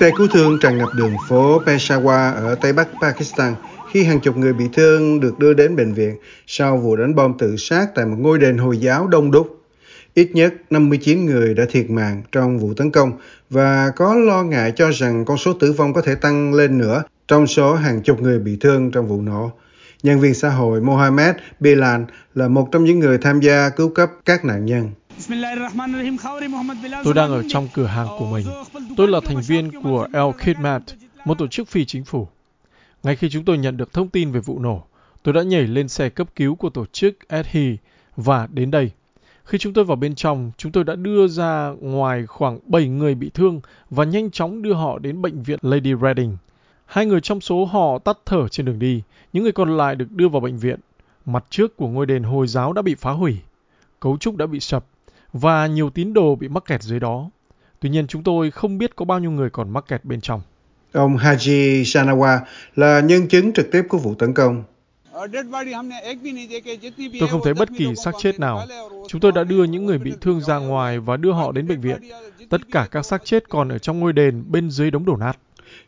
Xe cứu thương tràn ngập đường phố Peshawar ở Tây Bắc Pakistan khi hàng chục người bị thương được đưa đến bệnh viện sau vụ đánh bom tự sát tại một ngôi đền Hồi giáo đông đúc. Ít nhất 59 người đã thiệt mạng trong vụ tấn công và có lo ngại cho rằng con số tử vong có thể tăng lên nữa trong số hàng chục người bị thương trong vụ nổ. Nhân viên xã hội Mohammed Bilal là một trong những người tham gia cứu cấp các nạn nhân. Tôi đang ở trong cửa hàng của mình. Tôi là thành viên của El Khidmat, một tổ chức phi chính phủ. Ngay khi chúng tôi nhận được thông tin về vụ nổ, tôi đã nhảy lên xe cấp cứu của tổ chức Ethi và đến đây. Khi chúng tôi vào bên trong, chúng tôi đã đưa ra ngoài khoảng 7 người bị thương và nhanh chóng đưa họ đến bệnh viện Lady Reading. Hai người trong số họ tắt thở trên đường đi, những người còn lại được đưa vào bệnh viện. Mặt trước của ngôi đền Hồi giáo đã bị phá hủy, cấu trúc đã bị sập và nhiều tín đồ bị mắc kẹt dưới đó. Tuy nhiên chúng tôi không biết có bao nhiêu người còn mắc kẹt bên trong. Ông Haji Shanawa là nhân chứng trực tiếp của vụ tấn công. Tôi không thấy bất kỳ xác chết nào. Chúng tôi đã đưa những người bị thương ra ngoài và đưa họ đến bệnh viện. Tất cả các xác chết còn ở trong ngôi đền bên dưới đống đổ nát.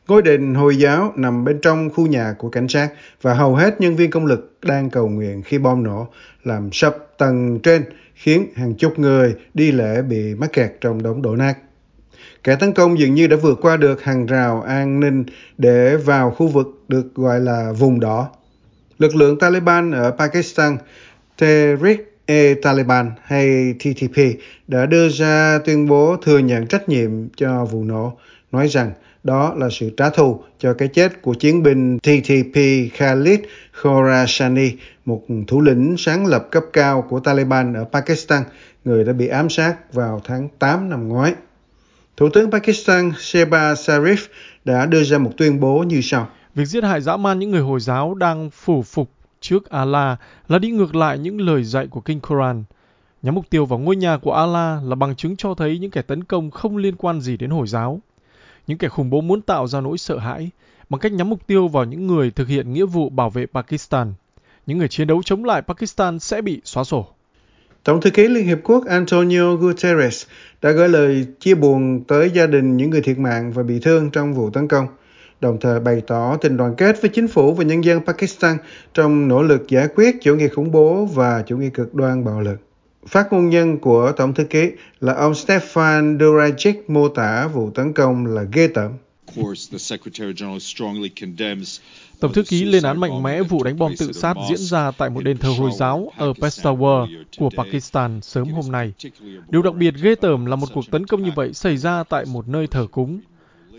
Ngôi đền Hồi giáo nằm bên trong khu nhà của cảnh sát và hầu hết nhân viên công lực đang cầu nguyện khi bom nổ làm sập tầng trên khiến hàng chục người đi lễ bị mắc kẹt trong đống đổ nát. Kẻ tấn công dường như đã vượt qua được hàng rào an ninh để vào khu vực được gọi là vùng đỏ. Lực lượng Taliban ở Pakistan, Tehrik-e-Taliban hay TTP đã đưa ra tuyên bố thừa nhận trách nhiệm cho vụ nổ, nói rằng đó là sự trả thù cho cái chết của chiến binh TTP Khalid Khorasani, một thủ lĩnh sáng lập cấp cao của Taliban ở Pakistan, người đã bị ám sát vào tháng 8 năm ngoái. Thủ tướng Pakistan Shehbaz Sharif đã đưa ra một tuyên bố như sau. Việc giết hại dã man những người Hồi giáo đang phủ phục trước Allah là đi ngược lại những lời dạy của Kinh Koran. Nhắm mục tiêu vào ngôi nhà của Allah là bằng chứng cho thấy những kẻ tấn công không liên quan gì đến Hồi giáo. Những kẻ khủng bố muốn tạo ra nỗi sợ hãi bằng cách nhắm mục tiêu vào những người thực hiện nghĩa vụ bảo vệ Pakistan. Những người chiến đấu chống lại Pakistan sẽ bị xóa sổ. Tổng thư ký Liên Hiệp Quốc Antonio Guterres đã gửi lời chia buồn tới gia đình những người thiệt mạng và bị thương trong vụ tấn công, đồng thời bày tỏ tình đoàn kết với chính phủ và nhân dân Pakistan trong nỗ lực giải quyết chủ nghĩa khủng bố và chủ nghĩa cực đoan bạo lực. Phát ngôn nhân của Tổng thư ký là ông Stefan Durajic mô tả vụ tấn công là ghê tởm. Tổng thư ký lên án mạnh mẽ vụ đánh bom tự sát diễn ra tại một đền thờ Hồi giáo ở Peshawar của Pakistan sớm hôm nay. Điều đặc biệt ghê tởm là một cuộc tấn công như vậy xảy ra tại một nơi thờ cúng.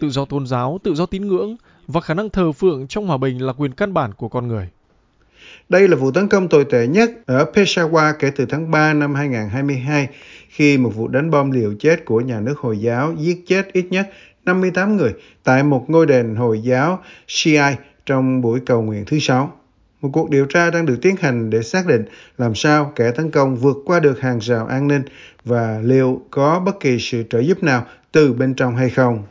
Tự do tôn giáo, tự do tín ngưỡng và khả năng thờ phượng trong hòa bình là quyền căn bản của con người. Đây là vụ tấn công tồi tệ nhất ở Peshawar kể từ tháng 3 năm 2022, khi một vụ đánh bom liều chết của nhà nước Hồi giáo giết chết ít nhất 58 người tại một ngôi đền Hồi giáo Shiite trong buổi cầu nguyện thứ sáu. Một cuộc điều tra đang được tiến hành để xác định làm sao kẻ tấn công vượt qua được hàng rào an ninh và liệu có bất kỳ sự trợ giúp nào từ bên trong hay không.